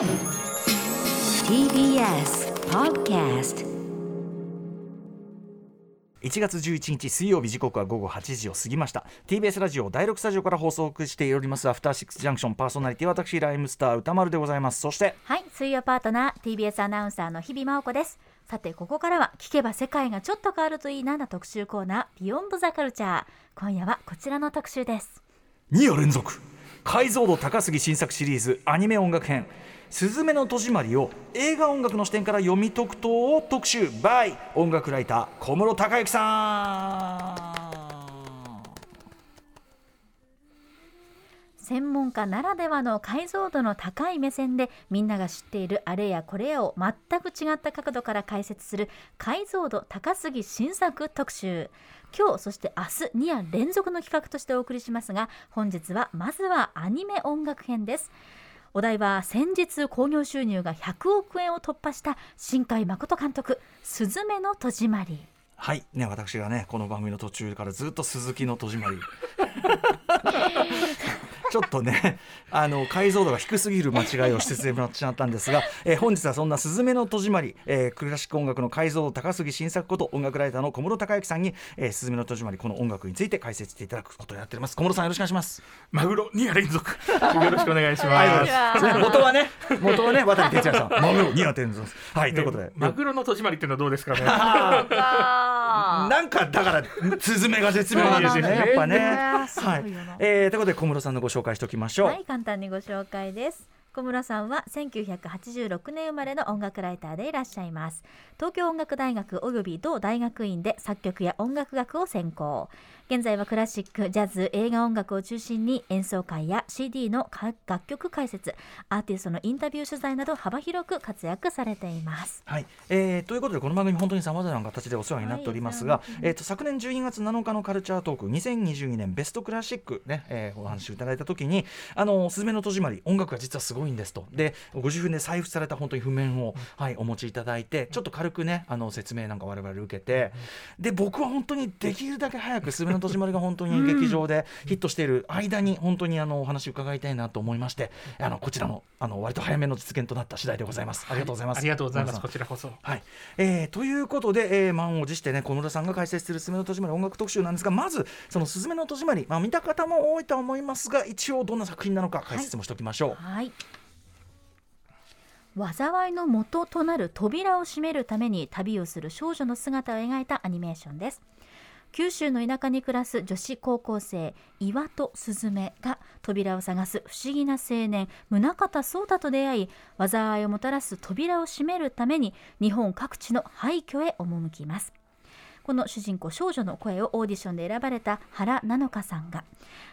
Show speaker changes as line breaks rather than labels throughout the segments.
TBS Podcast
1月11日水曜日時刻は午後8時を過ぎました。TBS ラジオ第6スタジオから放送しておりますアフターシックスジャンクションパーソナリティ私ライムスター歌丸でございます。そして
はい水曜パートナー TBS アナウンサーの日々真央子です。さてここからは聞けば世界がちょっと変わるといいなな特集コーナービヨンドザカルチャー。今夜はこちらの特集です。
2夜連続。解像度高すぎ新作シリーズアニメ音楽編「すずめの戸締まり」を映画音楽の視点から読み解くとを特集。by 音楽ライター小室孝之さん。
専門家ならではの解像度の高い目線でみんなが知っているあれやこれやを全く違った角度から解説する解像度高すぎ新作特集。今日そして明日2夜連続の企画としてお送りしますが本日はまずはアニメ音楽編です。お題は先日興行収入が100億円を突破した新海誠監督「すずめの戸締まり」
はい。ね私がねこの番組の途中からずっと鈴木の戸締まり ちょっとね あの解像度が低すぎる間違いをしてしまったんですが、えー本日はそんな「すずめの戸締まり」えークラシック音楽の解像度高すぎ新作こと音楽ライターの小室孝之さんに「えーすずめの戸締まり」この音楽について解説していただくことになっております。小室さんよろしくお願いします。
マグロ2夜連続。よろしくお願いし
はい
ます。
元はね元はね渡哲也さん。マグロに当てるんです。はいということで。
マグロの戸締まりっていうのはどうですかね？
なんかだからスズメが絶妙なんですよね。やっぱね。はい。えーということで小室さんのご紹介紹介しておきましょう。
はい、簡単にご紹介です。小室さんは1986年生まれの音楽ライターでいらっしゃいます。東京音楽大学及び同大学院で作曲や音楽学を専攻。現在はクラシック、ジャズ、映画音楽を中心に演奏会や CD のか楽曲解説、アーティストのインタビュー取材など幅広く活躍されています。
はい、えーということでこの番組本当にさまざまな形でお世話になっておりますが、
はい。
えー、と昨年12月7日のカルチャートーク2022年ベストクラシックね、えーお話をいただいた時に「あのすずめの戸締まり音楽が実はすごいんです」と。でご自分で採掘された本当に譜面を、はい、お持ちいただいてちょっと軽くねあの説明なんか我々受けてで僕は本当にできるだけ早く「すずめの戸締まり」が本当に劇場でヒットしている間に本当にあのお話伺いたいなと思いましてあのこちらのあの割と早めの実現となった次第でございます。ありがとうございます。
ありがとうございます。こちらこそ。
はいえーということで、えー満を持してね小室さんが解説する「すずめの戸締まり」音楽特集なんですがまずその「すずめの戸締まり」まあ、見た方も多いとは思いますが一応どんな作品なのか解説もしておきましょう。
はい。災いの元となる扉を閉めるために旅をする少女の姿を描いたアニメーションです。九州の田舎に暮らす女子高校生岩戸すずめが扉を探す不思議な青年宗像壮太と出会い災いをもたらす扉を閉めるために日本各地の廃墟へ赴きます。この主人公少女の声をオーディションで選ばれた原菜乃華さんが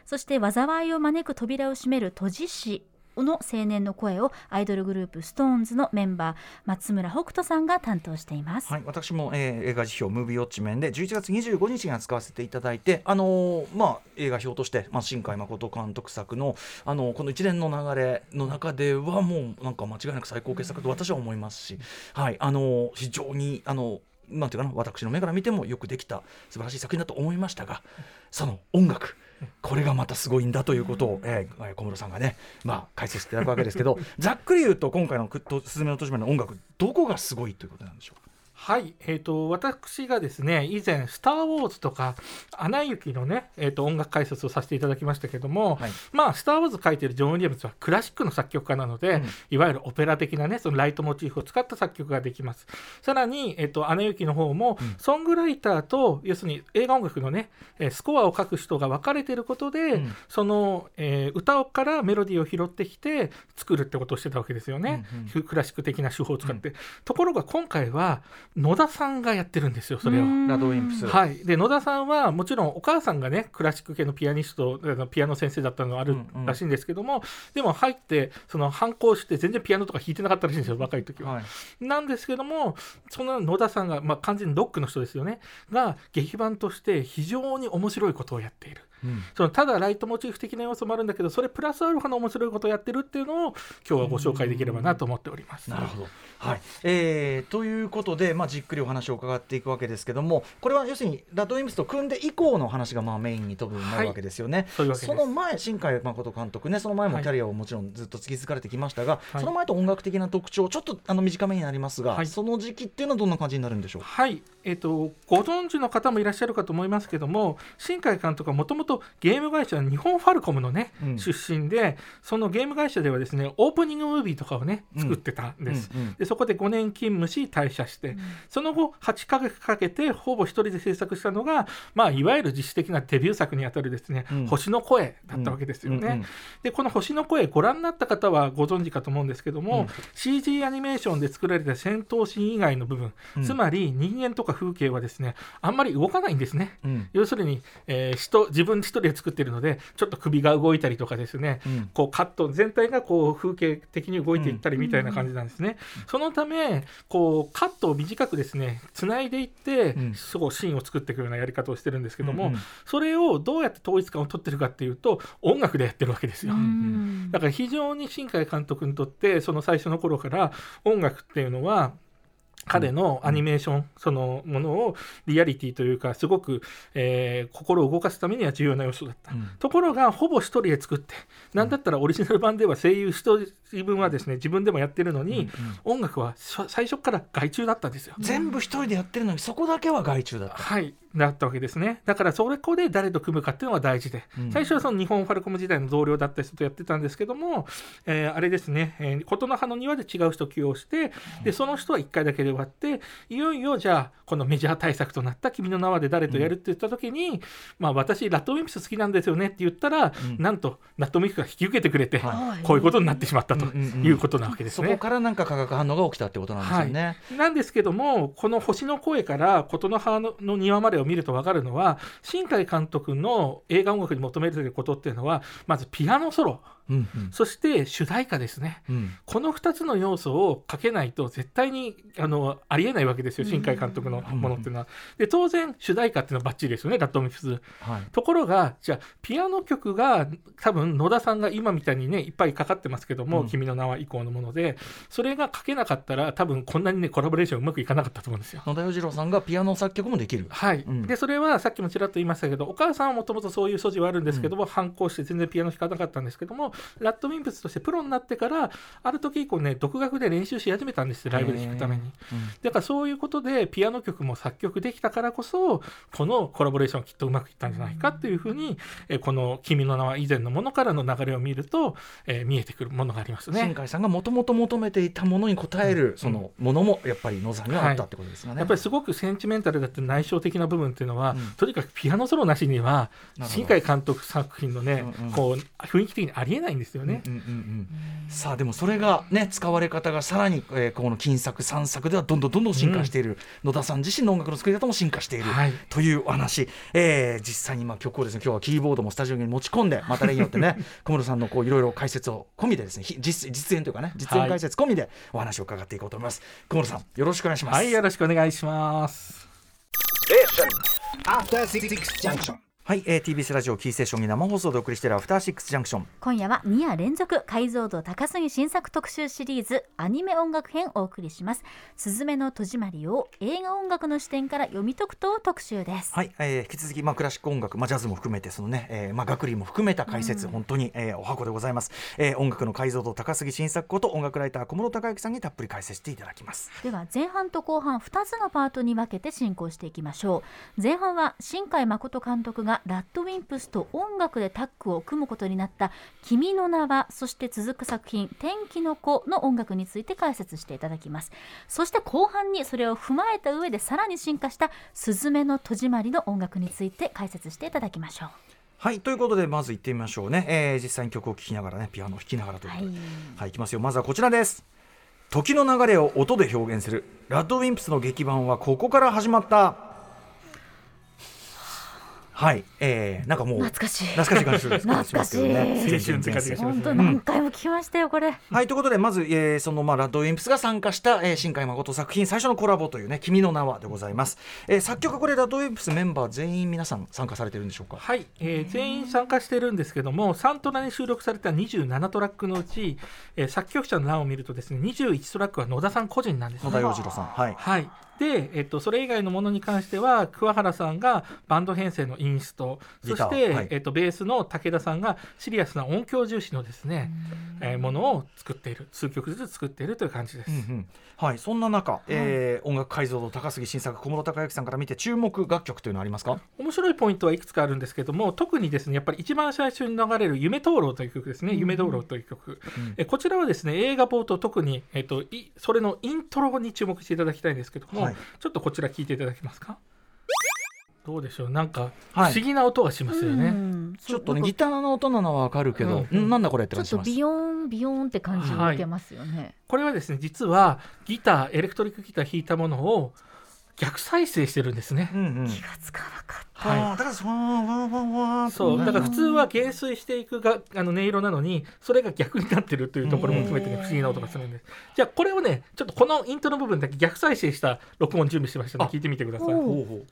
そして災いを招く扉を閉める閉じ師の青年の声をアイドルグループ SixTONES のメンバー松村北斗さんが担当しています。
はい、私も、えー映画辞表「ムービーウォッチメン」で11月25日に扱わせていただいて、あのーまあ、映画表として、まあ、新海誠監督作の、あのーこの一連の流れの中ではもうなんか間違いなく最高傑作と私は思いますし、はいあのー非常にあのなんていうかな私の目から見てもよくできた素晴らしい作品だと思いましたがその音楽これがまたすごいんだということを、えー小室さんがね、まあ、解説していただくわけですけどざっくり言うと今回のくと「すずめの戸締まり」の音楽どこがすごいということなんでしょう？か
はい、えー、と私がですね以前「スター・ウォーズ」とか「アナ雪」のね、えー、と音楽解説をさせていただきましたけども、
はい。
まあ「スター・ウォーズ」書いてるジョン・ウィリアムズはクラシックの作曲家なので、
うん。
いわゆるオペラ的なねそのライトモチーフを使った作曲ができます。さらに「えー、とアナ雪」の方も、
うん。
ソングライターと要するに映画音楽のねえースコアを書く人が分かれてることで、
うん。
その、えー歌からメロディーを拾ってきて作るってことをしてたわけですよね、
うん
クラシック的な手法を使って、ところが今回は野田さんがやってるんですよそれを。
ラドウィンプス
はい、で野田さんはもちろんお母さんがねクラシック系のピアニストピアノ先生だったのがある
うんうん
らしいんですけども、でも入ってその反抗して全然ピアノとか弾いてなかったらしいんですよ若い時は。
はい
なんですけどもその野田さんが、まあ、完全にロックの人ですよねが劇版として非常に面白いことをやっている。
うん
そのただライトモチーフ的な要素もあるんだけどそれプラスアルファの面白いことをやってるっていうのを今日はご紹介できればなと思っております。
なるほど。はい、えーということで、まあ、じっくりお話を伺っていくわけですけどもこれは要するにラッドウィンプスと組んで以降の話がまあメインに飛ぶなるわけですよね。
そうい
その前新海誠監督ねその前も
はい
キャリアをもちろんずっと突き継がれてきましたが、
はい
その前と音楽的な特徴ちょっとあの短めになりますが、
はい
その時期っていうのはどんな感じになるんでしょう？か。
はい、えっとご存知の方もいらっしゃるかと思いますけども新海監督はもともとゲーム会社日本ファルコムのね、
うん。
出身でそのゲーム会社ではですねオープニングムービーとかをね
うん。
作ってたんです。
うんうん。
でそこで5年勤務し退社して、その後8ヶ月かけてほぼ一人で制作したのが、まあ、いわゆる実質的なデビュー作にあたるですね、
うん。
星の声だったわけですよね。
うんうん。うん
でこの星の声ご覧になった方はご存知かと思うんですけども、
うん。
CG アニメーションで作られた戦闘シーン以外の部分、
うん。
つまり人間とか風景はですねあんまり動かないんですね。
うん。
要するに、えー人自分一人で作ってるのでちょっと首が動いたりとかですね、
うん。
こうカット全体がこう風景的に動いていったりみたいな感じなんですね。そのためこうカットを短くですねつないでいって、
うん。
すごいシーンを作っていくようなやり方をしてるんですけども、
うんうん。
それをどうやって統一感を取ってるかっていうと音楽でやってるわけですよ。
うん。
だから非常に新海監督にとってその最初の頃から音楽っていうのは彼のアニメーションそのものをリアリティというかすごく、えー心を動かすためには重要な要素だった。
うん
ところがほぼ一人で作ってなんだったらオリジナル版では声優一人分はですね自分でもやってるのに、音楽は最初から外注だったんですよ。
全部一人でやってるのにそこだけは外注だった。
はい、だったわけですね。だからそれこで誰と組むかっていうのが大事で、
うん。
最初はその日本ファルコム時代の同僚だった人とやってたんですけども、えーあれですね、えー琴の葉の庭で違う人を起用して、でその人は1回だけで終わって、いよいよじゃあ、このメジャー対策となった君の名はで誰とやるって言った時に、まあ私、ラッドウィンプス好きなんですよねって言ったら、
うん。
なんとラッドウィンプスが引き受けてくれて、
は
こういうことになってしまったと
うんうんうん
いうことなわけですね。
そこからなんか化学反応が起きたってことなんですよね。
なんですけどもこの「星の声」から「琴の葉の庭まで」を見ると分かるのは新海監督の映画音楽に求めていることっていうのはまずピアノソロ。
うんうん
そして主題歌ですね。
うん
この2つの要素をかけないと絶対にあのありえないわけですよ新海監督のものっていうのは。で当然主題歌っていうのはバッチリですよねラッドミフス。
はい
ところがじゃあピアノ曲が多分野田さんが今みたいにねいっぱいかかってますけども「
うん
君の名は」以降のものでそれが書けなかったら多分こんなにねコラボレーションうまくいかなかったと思うんですよ。
野田洋次郎さんがピアノ作曲もできる。
はい
うん
でそれはさっきもちらっと言いましたけどお母さんはもともとそういう素地はあるんですけども、反抗して全然ピアノ弾かなかったんですけどもラッドウィンプスとしてプロになってからある時以降ね独学で練習し始めたんですライブで弾くために。
うん。
だからそういうことでピアノ曲も作曲できたからこそこのコラボレーションきっとうまくいったんじゃないかっていうふうに、えーこの「君の名は」以前のものからの流れを見ると、えー見えてくるものがありますね。
新海さんがもともと求めていたものに応えるそのものもやっぱり野さんにはあったってことですかね。
やっぱりすごくセンチメンタルだって内省的な部分っていうのは、
うん。
とにかくピアノソロなしには新海監督作品のね、
うんうん。
こう雰囲気的にありえないんですよね。
うんうんうんさあでもそれがね使われ方がさらに、えーこの金作三作ではどんどんどんどん進化している、野田さん自身の音楽の作り方も進化している、
はい
というお話、えー実際にまあ曲をですね今日はキーボードもスタジオに持ち込んでまた例によってね 小室さんのこういろいろ解説を込みでですねひ実実演というかね実演解説込みでお話を伺っていこうと思います、小室さんよろしくお願いします。
はい、よろしくお願いします。
After Six Junction.
はい、えー、TBS ラジオキーステーションに生放送でお送りしているアフターシックスジャンクション。
今夜は2夜連続解像度高すぎ新作特集シリーズアニメ音楽編をお送りします。すずめの戸締まりを映画音楽の視点から読み解くと特集です。
はい、えー、引き続き、まあ、クラシック音楽、まあ、ジャズも含めてそのね、えーまあ、学理も含めた解説、本当に、えーお箱でございます、えー音楽の解像度高すぎ新作こと音楽ライター小室孝之さんにたっぷり解説していただきます。
では前半と後半2つのパートに分けて進行していきましょう。前半は新海誠監督がラッドウィンプスと音楽でタッグを組むことになった「君の名は」そして続く作品「天気の子」の音楽について解説していただきます。そして後半にそれを踏まえた上でさらに進化した「すずめの戸締まり」の音楽について解説していただきましょう。
はいということでまず行ってみましょうね、えー実際に曲を聴きながらねピアノを弾きながらということで。
はい。
はい、いきますよ。まずはこちらです。時の流れを音で表現する。ラッドウィンプスの劇版はここから始まったはい、えー、なんかもう
懐かしい。
懐かしい感じです。
懐かしい。
しますけどね。
青春って感じがします
本当何回も聞きましたよこれ、
はいということでまず、えーそのまあラッドウィンプスが参加した、えー、新海誠作品最初のコラボというね「君の名は」でございます、えー作曲これラッドウィンプスメンバー全員皆さん参加されてるんでしょうか？
はい、えー全員参加してるんですけどもサントラに収録された27トラックのうち、えー作曲者の欄を見るとですね21トラックは野田さん個人なんですね。
野田洋次郎さん。はい。
はい、で、えっと、それ以外のものに関しては桑原さんがバンド編成のインストそして、
はい。
えっと、ベースの武田さんがシリアスな音響重視のですね、えーものを作っている数曲ずつ作っているという感じです。
うんうん。はい、そんな中、えー音楽解像度高杉新作小室孝之さんから見て注目楽曲というのはありますか？
面白いポイントはいくつかあるんですけども特にですねやっぱり一番最初に流れる「夢灯籠」という曲ですね「夢灯籠」という曲、えこちらはですね映画冒頭特に、えっと、いそれのイントロに注目していただきたいんですけども、
はい。
ちょっとこちら聞いていただけますか？どうでしょう？なんか不
はい。
思議な音がしますよね、
うん。
ちょっとねギターの音なのはわかるけど、
うん。
んなんだこれって
ちょっと
感じします？
ビヨーンビヨーンって感じを受けますよね、
これはですね実はギターエレクトリックギター弾いたものを逆再生してるんですね、
うんうん。
気がつかなかっ
はい
だからそ
う
ね。
だから普通は減衰していくがあの音色なのにそれが逆になってるというところも含めてね
うん
不思議な音がするんです。じゃあこれをねちょっとこのイントロ部分だけ逆再生した録音準備しましたの
あ。
で聞いてみてください。
お
ほうほう。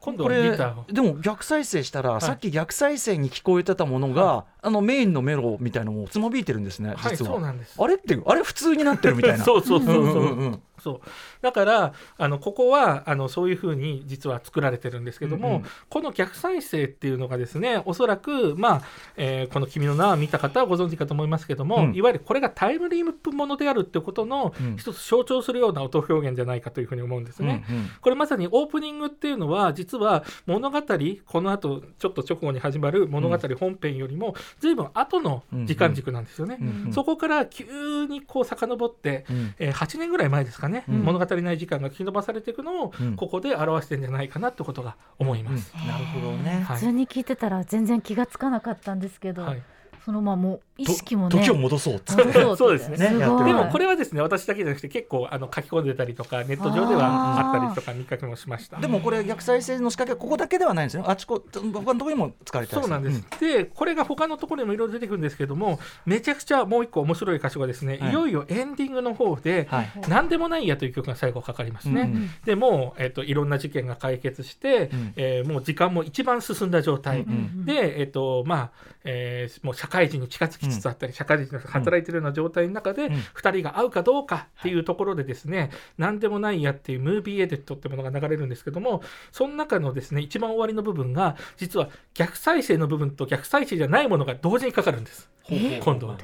今度は
これ
ギターを。
でも逆再生したら、
い。
さっき逆再生に聞こえてたものが、あのメインのメロみたいのもつまびいてるんですね
は。い
実は、
そうなんです。
あれってあれ普通になってるみたいな。
そうそうそうそう,、
うんうんうん
そう。だからあのここはあのそういうふうに実は作られてるんですけども、
うんうん。
この逆再生っていうのがですねおそらく、まあえーこの「君の名は」見た方はご存知かと思いますけども、
うん。
いわゆるこれがタイムリープものであるってことの
うん。
一つ象徴するような音表現じゃないかというふうに思うんですね。
うんうん。
これまさにオープニングっていうのは実は物語この後ちょっと直後に始まる物語本編よりも随分後の時間軸なんですよね。そこから急にこう遡って、
うん。
えー8年ぐらい前ですかね、
うん。
物語ない時間が引き延ばされていくのを
うん。
ここで表してんじゃないかなってことが思います。
うん。なるほどね、
はい。
普通に聞いてたら全然気がつかなかったんですけど、
はい
そのまあもう意識もね。
と時を戻そうっつって
戻
そうですね。でもこれはですね私だけじゃなくて結構あの書き込んでたりとかネット上ではあったりとか見かけもしました。
でもこれ逆再生の仕掛けはここだけではないんですよ。あちこ他のところにも使われてたり
そうなんです、でこれが他のところにもいろいろ出てくるんですけどもめちゃくちゃもう一個面白い箇所がですね、
はい。
い、よいよエンディングの方で
はい「
なんでもないや」という曲が最後かかりますね。
うん。うん
でもう、えっといろんな事件が解決して、
うん。
えーもう時間も一番進んだ状態、
うん
で、えっとまあえーもう社会人に近づきつつあったり、社会人が働いてるような状態の中で、
うん
2人が会うかどうかっていうところでですね「なんでもないや」っていうムービーエディットってものが流れるんですけどもその中のですね一番終わりの部分が実は逆再生の部分と逆再生じゃないものが同時にかかるんです。今度は。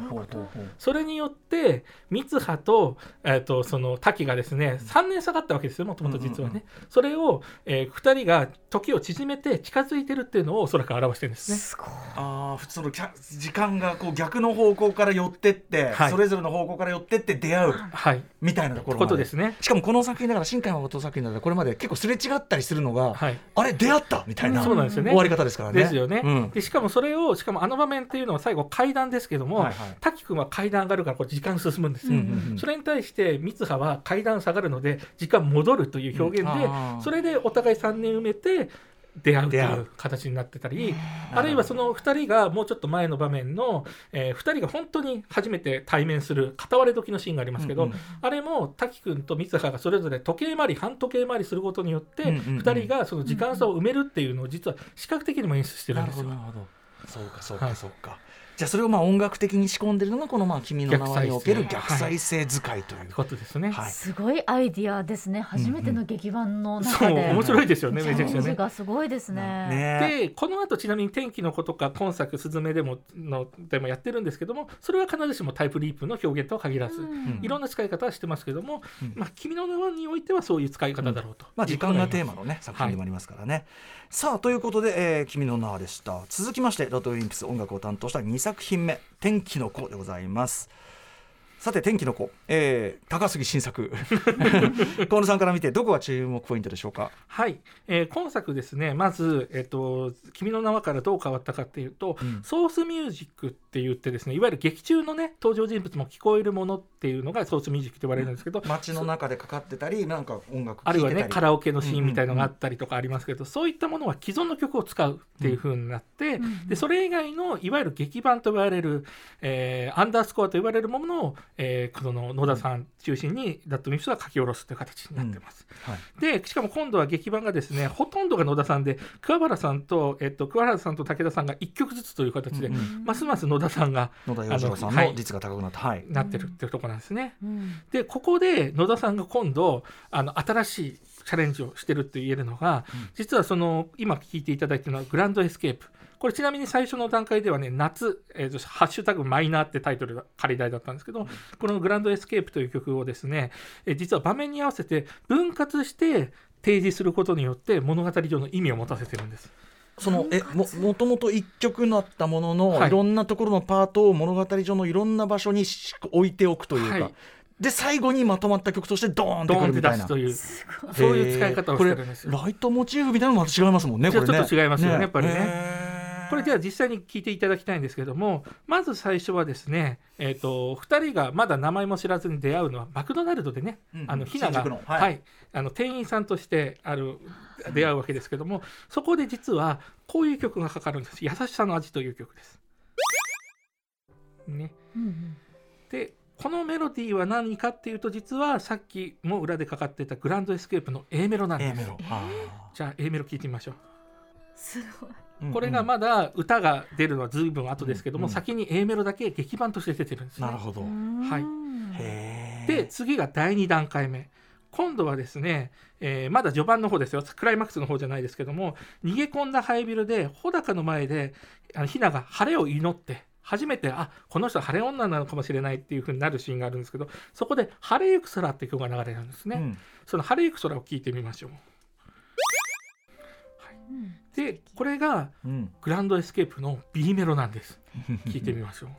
それによって三葉と,、えー、とその滝がですね3年下がったわけですよもともと実はね、
うんうん
それを、え2人が時を縮めて近づいてるっていうのをおそらく表してるんですね。
すごい。
ああ普通のきゃ時間がこう逆の方向から寄ってって、
はい。
それぞれの方向から寄ってって出会う。
はい。
みたいなところま
ことですね。
しかもこの作品だから新海誠作品だからこれまで結構すれ違ったりするのが、
はい。
あれ出会ったみたいな
そうなんですよね。
終わり方ですからね。
ですよね、
うん。
でしかもそれをしかもあの場面っていうのは最後階段ですけども、
はいはい。
滝君は階段上がるからこう時間進むんですよ、
うんうんうん。
それに対して三葉は階段下がるので時間戻るという表現で、
うん。
それでお互い3年埋めて出会うとい
う
う。形になってたりあるいはその2人がもうちょっと前の場面の、え2人が本当に初めて対面する片割れ時のシーンがありますけど、
うんうん
あれも滝君と三葉がそれぞれ時計回り半時計回りすることによって、
うんうんうん。
2人がその時間差を埋めるっていうのを実は視覚的にも演出してるん
な
ですよ。
なるほど。そうかそうか
はい。
そうか、じゃあそれをまあ音楽的に仕込んでるのがこのまあ君の名はにおける逆
逆再
再生使いという
ことですね。
はい。
すごいアイディアですね。初めての劇版の
そう
中で、
面白いですよねめちゃくちゃね。
がすごいですね。
ね。
でこの後ちなみに「天気の子」とか今作「すずめ」でものでもやってるんですけどもそれは必ずしもタイプリープの表現とは限らず、
うん。
いろんな使い方はしてますけども「
うん。
まあ、君の名は」においてはそういう使い方だろうと、
まあ時間がテー
マ
マのね作品でもありますからね、さあということで、えー君の名はでした。続きましてラトウィンプス音楽を担当した2作品目天気の子でございます。さて天気の子、えー、高杉新作。河野さんから見てどこが注目ポイントでしょうか？
はい、えー今作ですね。まず、えっと「君の名は」からどう変わったかっていうと、
うん。
ソースミュージックって言ってですねいわゆる劇中のね登場人物も聞こえるものっていうのがソースミュージックと呼ばれるんですけど、
街の中でかかってたりなんか音楽聴
あるいはねカラオケのシーンみたいのがあったりとかありますけど、そういったものは既存の曲を使うっていう風になって、
ん。
でそれ以外のいわゆる劇版と言われる、えーアンダースコアと言われるものを、えーこの野田さん中心にダットミフスが書き下ろすという形になってます。
はい。
でしかも今度は劇版がですねほとんどが野田さんで桑原さんと、えっと、桑原さんと武田さんが1曲ずつという形で、
うん。うん
ますます野田さんが
野田洋次郎さん
あのはい。
の率が高くなったはい、
なってるっていうところなんですね。
うん。
でここで野田さんが今度あの新しいチャレンジをしてるって言えるのが、
うん。
実はその今聞いていただいているのはグランドエスケープこれちなみに最初の段階ではね夏、えーとハッシュタグマイナーってタイトルが仮題だったんですけど、このグランドエスケープという曲をですね、えー実は場面に合わせて分割して提示することによって物語上の意味を持たせてるんです。
そのえももともと一曲だったものの、
はい。
い、ろんなところのパートを物語上のいろんな場所にし置いておくというか、
はい。
で最後にまとまった曲としてドーンってくるみたいな。
出すという
すごい
そういう使い方をしてるんですよ。
これライトモチーフみたいなのもまた違いますもんねこれね
ちょっと違いますよねやっぱりねこれでは実際に聞いていただきたいんですけどもまず最初はですね、えー、と2人がまだ名前も知らずに出会うのはマクドナルドでね、
うん
あのひなが、
新宿の
は
はいい
あの店員さんとしてある出会うわけですけどもそこで実はこういう曲がかかるんです「優しさの味」という曲です。ね、
うんうん。
でこのメロディーは何かっていうと実はさっきも裏でかかってたグランドエスケープの A メロなんで
A
す。
メロ、あ
じゃあ A メロ聞いてみましょう。
すごい
ー
これがまだ歌が出るのは随分後ですけども、
うんうん。
先に A メロだけ劇版として出てるんですね。
なるほど、
はい。で次が第2段階目。今度はですね、えーまだ序盤の方ですよ。クライマックスの方じゃないですけども逃げ込んだハイビルで穂高の前であのヒナが晴れを祈って初めてあこの人は晴れ女なのかもしれないっていう風になるシーンがあるんですけどそこで「晴れゆく空」って曲が流れるんですね、
うん。
その「晴れゆく空」を聞いてみましょう。
うん
でこれが
うん。
グランドエスケープの B メロなんです。聞いてみましょう。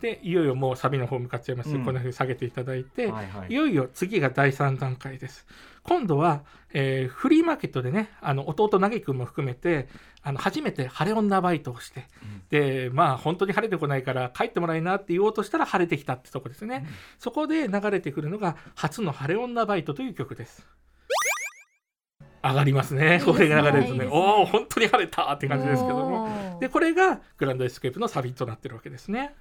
でいよいよもうサビの方向かっちゃいます、
うん。
こんなふうに下げていただいて、
はいはい。
いよいよ次が第3段階です。今度は、えーフリーマーケットでねあの弟凪くんも含めてあの初めて晴れ女バイトをして、
うん。
でまあ本当に晴れてこないから帰ってもらいなって言おうとしたら晴れてきたってとこですね、そこで流れてくるのが初の晴れ女バイトという曲です。上がりますね。これが流れるとね、
いいね
おお本当に晴れたって感じですけども。でこれがグランドエスケープのサビとなってるわけですね。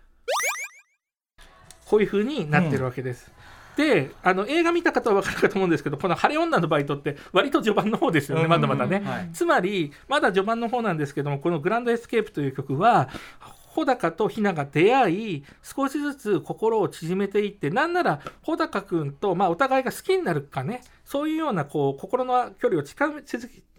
こういう風になってるわけです。であの映画見た方は分かるかと思うんですけどこの「晴れ女のバイト」って割と序盤の方ですよね、
うん
まだまだね。
はい
つまりまだ序盤の方なんですけどもこの「グランドエスケープ」という曲は穂高とひなが出会い少しずつ心を縮めていってなんなら穂高君と、まあ、お互いが好きになるかねそういうようなこう心の距離を近づ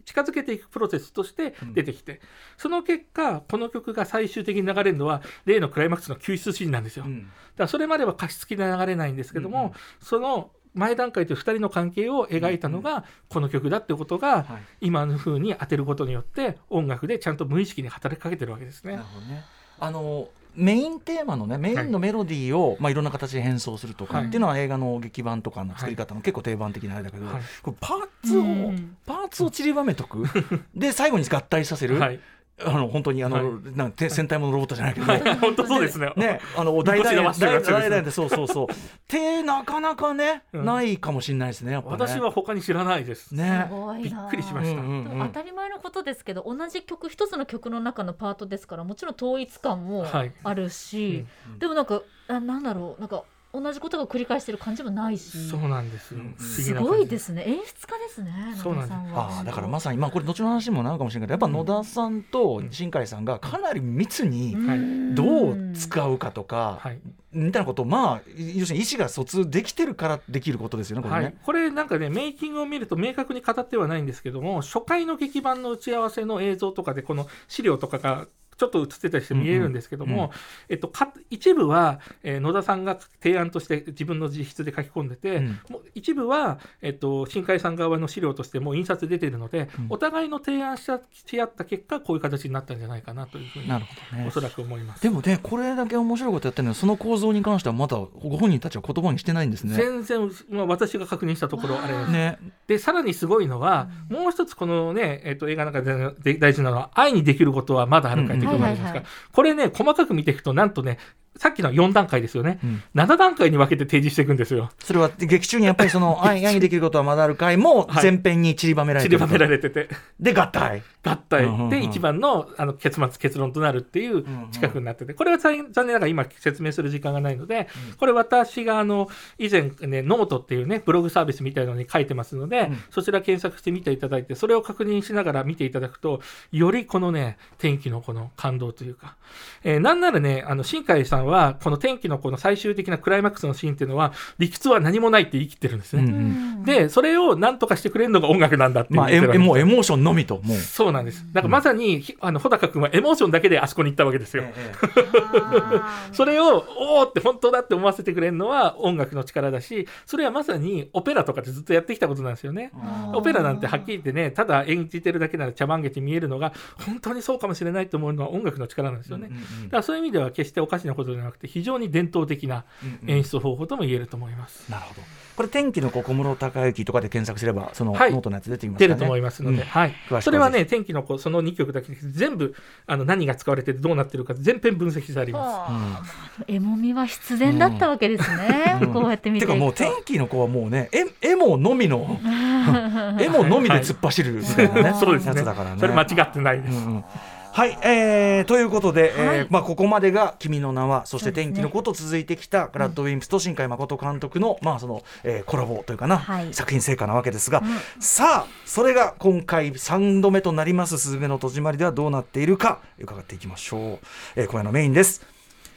近づけていくプロセスとして出てきて、その結果この曲が最終的に流れるのは例のクライマックスの救出シーンなんですよ。だか
うん
らそれまでは加湿器で流れないんですけども、
うんうん。
その前段階という2人の関係を描いたのがこの曲だってことが、
はい。
今の風に当てることによって音楽でちゃんと無意識に働きかけてるわけですね。
なる。ほどね。あのメインテーマのねメインのメロディーを、まあ、いろんな形で変装するとか
はい
っていうのは映画の劇版とかの作り方の結構定番的なあれだけど、
はい。
パーツを、
うん。
パーツを散りばめとく。で最後に合体させる、
はい、
あの本当にあの、
はい
なんて戦隊ものロボットじゃないけど、
はい、本当そうですね。
ね、あの大々
みこし伸ばしてるやつですね
大々でそうそうそう。ってなかなかね、
うん
ないかもしれないですね。やっぱね。
私は他に知らないです。
ね
す。ごいな
びっくりしました。
うんうんうん
でも当たり前のことですけど同じ曲一つの曲の中のパートですからもちろん統一感も
はい
あるし、
うん
でもなんかあなんだろうなんか同じことが繰り返してる感じもないし。
そうなんですよ。
すごいですね。演出家ですね
そうなんです。
野田さは。
ああだからまさにまあこれ後の話にもなるかもしれないけどやっぱ野田さんと新海さんがかなり密に
うん。
どう使うかとか
はい。
みたいなことをまあ要するに意思が疎通できてるからできることですよねこれ
はい。
ね。、
これなんかねメイキングを見ると明確に語ってはないんですけども初回の劇版の打ち合わせの映像とかでこの資料とかがちょっと映ってたりして見えるんですけども、えっと、か一部は、えー野田さんが提案として自分の自筆で書き込んでて、
うん。
もう一部は、えっと、新海さん側の資料としてもう印刷出てるので、
うん。
お互いの提案したし合った結果こういう形になったんじゃないかなというふうに
なるほどね。
おそらく思います。
でもねこれだけ面白いことやってるのにその構造に関してはまだご本人たちは言葉にしてないんですね。
全然、まあ、私が確認したところあれです。
ね。
でさらにすごいのは、もう一つこのね、えっと映画の中でで大事なのは愛にできることはまだあるかいうことなんですが、
うんはいはい。
これね細かく見ていくとなんとねさっきの4段階ですよね、
うん。
7段階に分けて提示していくんですよ。
それは劇中にやっぱりその愛愛にできることはまだある回も
はい。
前編に散りばめられてると。
散りばめられてて。
で合体。
合体。
うんうんうん。
で一番のあの結末結論となるっていう近くになってて。これは残残念ながら今説明する時間がないのでこれ私があの以前ねノートっていうねブログサービスみたいなのに書いてますので、
うん。
そちら検索してみていただいてそれを確認しながら見ていただくとよりこのね天気のこの感動というか、えーなんならねあの新海さんはこの天気のこの最終的なクライマックスのシーンっていうのは理屈は何もないって言い切ってるんですね。
うん
うん
でそれを何とかしてくれるのが音楽なんだって言
まあもうエモーションのみと。
そうなんです。だからまさに、ひあの穂高君はエモーションだけであそこに行ったわけですよ。
あー
それをおーって本当だって思わせてくれるのは音楽の力だしそれはまさにオペラとかでずっとやってきたことなんですよね。オペラなんてはっきり言ってねただ演じてるだけなら茶番劇に見えるのが本当にそうかもしれないと思うのは音楽の力なんですよね。だからそういう意味では決しておかしなことじゃなくて非常に伝統的な演出方法とも言えると思います。
なるほど。これ天気の子小室孝之とかで検索すればそのノ
はい。
ートのやつ出てきますかね。
出ると思いますので、
うん。
はい。それはね、天気の子、その2曲だけで全部あの何が使われててどうなってるか全編分析してあります。
はあ。エモみは必然だったわけですね、
うん。
こうやって見て。
てかもう天気の子はもうねエエモのみの エモのみで突っ走るみたいなね、
そうですね。
やつだからね。
それ間違ってないです。
うんうんはい、えー、ということで、えー
はい。
まあ、ここまでが「君の名は」そして「
そうですね
天気の子」と続いてきたグラッドウィンプスと新海誠監督の,、まあそのえーコラボというかな、
はい。
作品成果なわけですが、
うん。
さあそれが今回3度目となります「すずめの戸締まり」ではどうなっているか伺っていきましょう、えー今夜のメインです。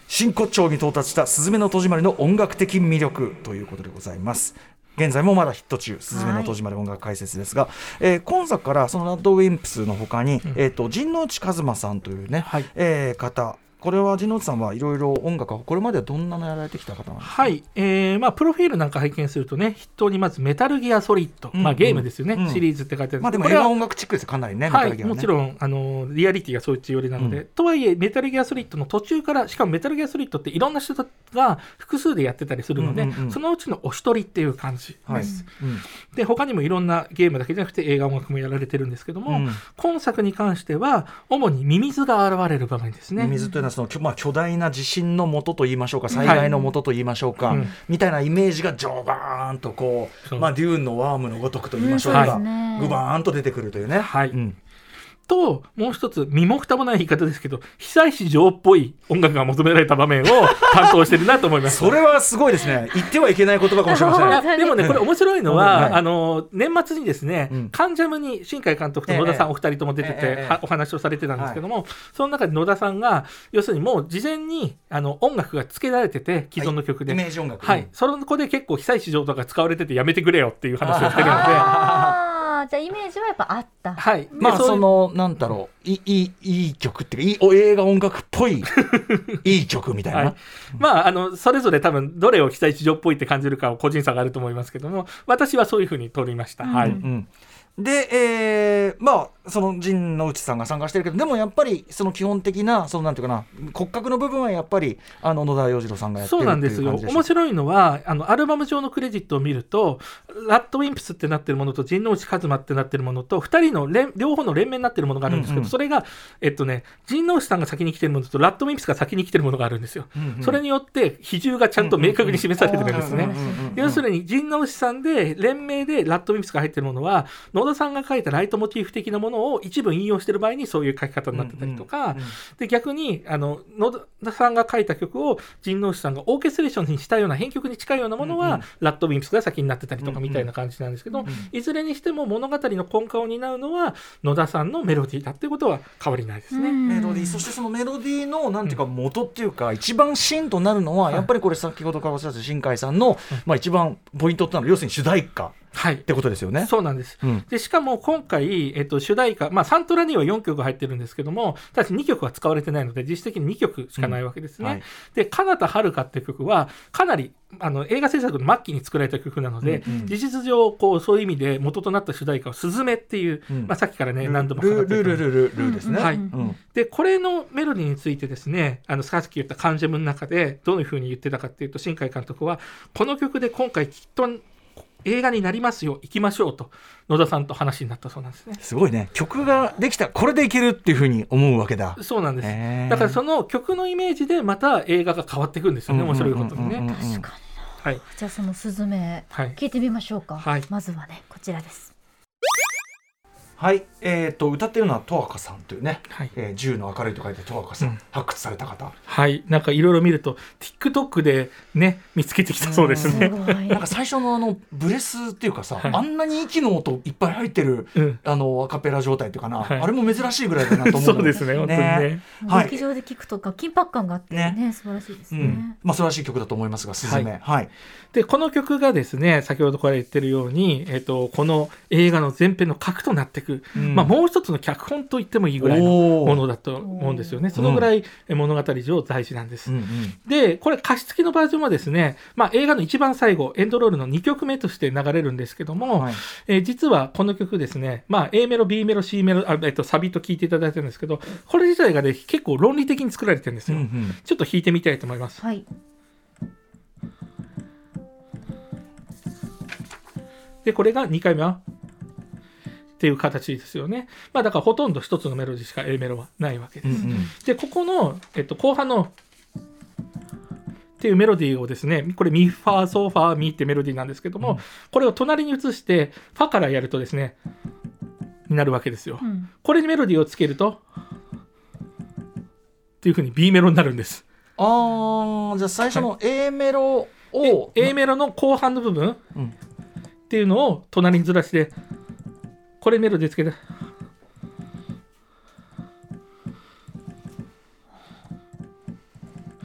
真骨頂に到達した「すずめの戸締まり」の音楽的魅力ということでございます現在もまだヒット中「すずめの戸締まり」音楽解説ですが、えー今作からそのラッドウィンプスの他に、えー、と陣内一馬さんというね、
はい。
えー方これは陣内さんはいろいろ音楽はこれまではどんなのやられてきた方なんですか、
はい、えーまあ、プロフィールなんか拝見するとね、筆頭にまずメタルギアソリッド、
うん
まあ、ゲームですよね、
うん。
シリーズって書いてあるん
まあでも
これは
映画音楽チックですよかなりね、
はい、
ね。
もちろんあのリアリティがそういう寄りなので、
うん。
とはいえメタルギアソリッドの途中からしかもメタルギアソリッドっていろんな人が複数でやってたりするので、
うんうんうん
そのうちのお一人っていう感じです、
はい。うん。
で他にもいろんなゲームだけじゃなくて映画音楽もやられてるんですけども、
うん。
今作に関しては主にミミズが現れる場面ですね。
水というのはその、まあ、巨大な地震の元と言いましょうか災害の元と言いましょうか、
うん。
みたいなイメージがジョガーンとこう、まあ、デューンのワームのごとくと言いましょう
うん
か、
そうね
グバーンと出てくるというね。
はい。
うん
ともう一つ身も蓋もない言い方ですけど久石譲っぽい音楽が求められた場面を担当してるなと思います。
それはすごいですね。言ってはいけない言葉かもしれません。
でもね、これ面白いのは、
はい。
あの年末にですね、
うん。
カンジャムに新海監督と野田さんお二人とも出てて、お話をされてたんですけども、その中で野田さんが要するにもう事前にあの音楽が付けられてて既存の曲で、
イ
はい。
メージ音楽、
その子で結構久石譲とか使われててやめてくれよっていう話をしてるので。
じゃあイメージはやっぱあった、
はい、
まあそのなんだろう。いいいいい曲っていうかいいお映画音楽っぽい。いい曲みたいな、
はい、まああのそれぞれ多分どれを久石譲っぽいって感じるかは個人差があると思いますけども私はそういうふうに取りました、はい、
うん
うんで、えーまあその陣内さんが参加してるけどでもやっぱりその基本的なそのなんていうかな骨格の部分はやっぱりあの野田洋次郎さんがやってる
そうなんですよ。面白いのはあのアルバム上のクレジットを見るとラッドウィンプスってなってるものと陣内一馬ってなってるものと2人の連両方の連名になってるものがあるんですけど、
うんうん。
それがえっとね陣内さんが先に来てるものとラッドウィンプスが先に来てるものがあるんですよ、
うんうん。
それによって比重がちゃんと明確に示されてるんですね、要するに陣内さんで連名でラッドウィンプスが入ってるものは野田さんが書いたライトモチーフ的なものを一部引用してる場合にそういう書き方になってたりとか、
うんうんうん。
で逆にあの野田さんが書いた曲を陣内さんがオーケストレーションにしたような編曲に近いようなものは、
うんうん。
ラッドウィンプスが先になってたりとか
うんうん
みたいな感じなんですけど、
うん
いずれにしても物語の根幹を担うのは野田さんのメロディーだっていうことは変わりないですね。
うん。
メロディー。そしてそのメロディーのなんていうか元っていうか一番芯となるのは
はい。
やっぱりこれ先ほどからおっしゃった新海さんのまあ一番ポイントとなる要するに主題歌
はい。
ってことですよね。
そうなんです。
うん。
でしかも今回、えっと、主題歌、まあ、サントラには4曲入ってるんですけどもただし2曲は使われてないので実質的に2曲しかないわけですね。
はい。
で「彼方遥か」っていう曲はかなりあの映画制作の末期に作られた曲なので、
うんうん。
事実上こうそういう意味で元となった主題歌は「すずめ」っていう、
うん。
まあ、さっきからね
ル
何度もかか
ル
ってる
ルルルルルですね。
はい。
うん。
でこれのメロディーについてですねあのさっき言った「カンジェム」の中でどういうふうに言ってたかっていうと新海監督はこの曲で今回きっと映画になりますよ行きましょうと野田さんと話になったそうなんですね。
すごいね。曲ができたこれでいけるっていうふうに思うわけだ。
そうなんです。だからその曲のイメージでまた映画が変わっていくんですよね面白いことにね。
確かに
はい、
じゃあそのスズメ
はい。
聞いてみましょうか、
はい。
まずはねこちらです
はい、えっ、と歌ってるのは十赤さんというね、
はい。
えー、銃の明るいと書いて十赤さん、
うん。
発掘された方。
はい、なんかいろいろ見ると TikTok でね見つけてきたそうですね。
なんか最初のあのブレスっていうかさ、
はい。
あんなに息の音いっぱい入ってる
うん、
あのアカペラ状態っていうかな、
はい。
あれも珍しいぐらいだなと思う
そうですね本当にね。
はい。
劇場で聞くとか緊迫感があってね
ね。
素晴らしいですね、
うん、まあ素晴らしい曲だと思いますが、すずめ、はい、
でこの曲がですね先ほどから言ってるように、えっとこの映画の前編の核となっていく、
うん
まあ、もう一つの脚本と言ってもいいぐらいのものだと思うんですよね。そのぐらいえ物語上大事なんです。
うんうん
でこれ歌詞付きのバージョンはですね、まあ、映画の一番最後エンドロールの2曲目として流れるんですけども、
はい
えー実はこの曲ですね、まあ、A メロ B メロ C メロあ、えっと、サビと聴いていただいてるんですけどこれ自体がね結構論理的に作られてるんですよ。
うんうん
ちょっと弾いてみたいと思います。
はい
でこれが2回目はっていう形ですよね。まあだからほとんど一つのメロディーしか A メロはないわけです。
うんうん
でここの、えっと、後半のっていうメロディーをですねこれミファーソファーミってメロディーなんですけども、
うん
これを隣に移してファからやるとですねになるわけですよ。
うん
これにメロディーをつけるとっていうふうに B メロになるんです。
あーじゃあ最初の A メロを、
A メロの後半の部分
うん
っていうのを隣にずらしてこれメロディーつけて。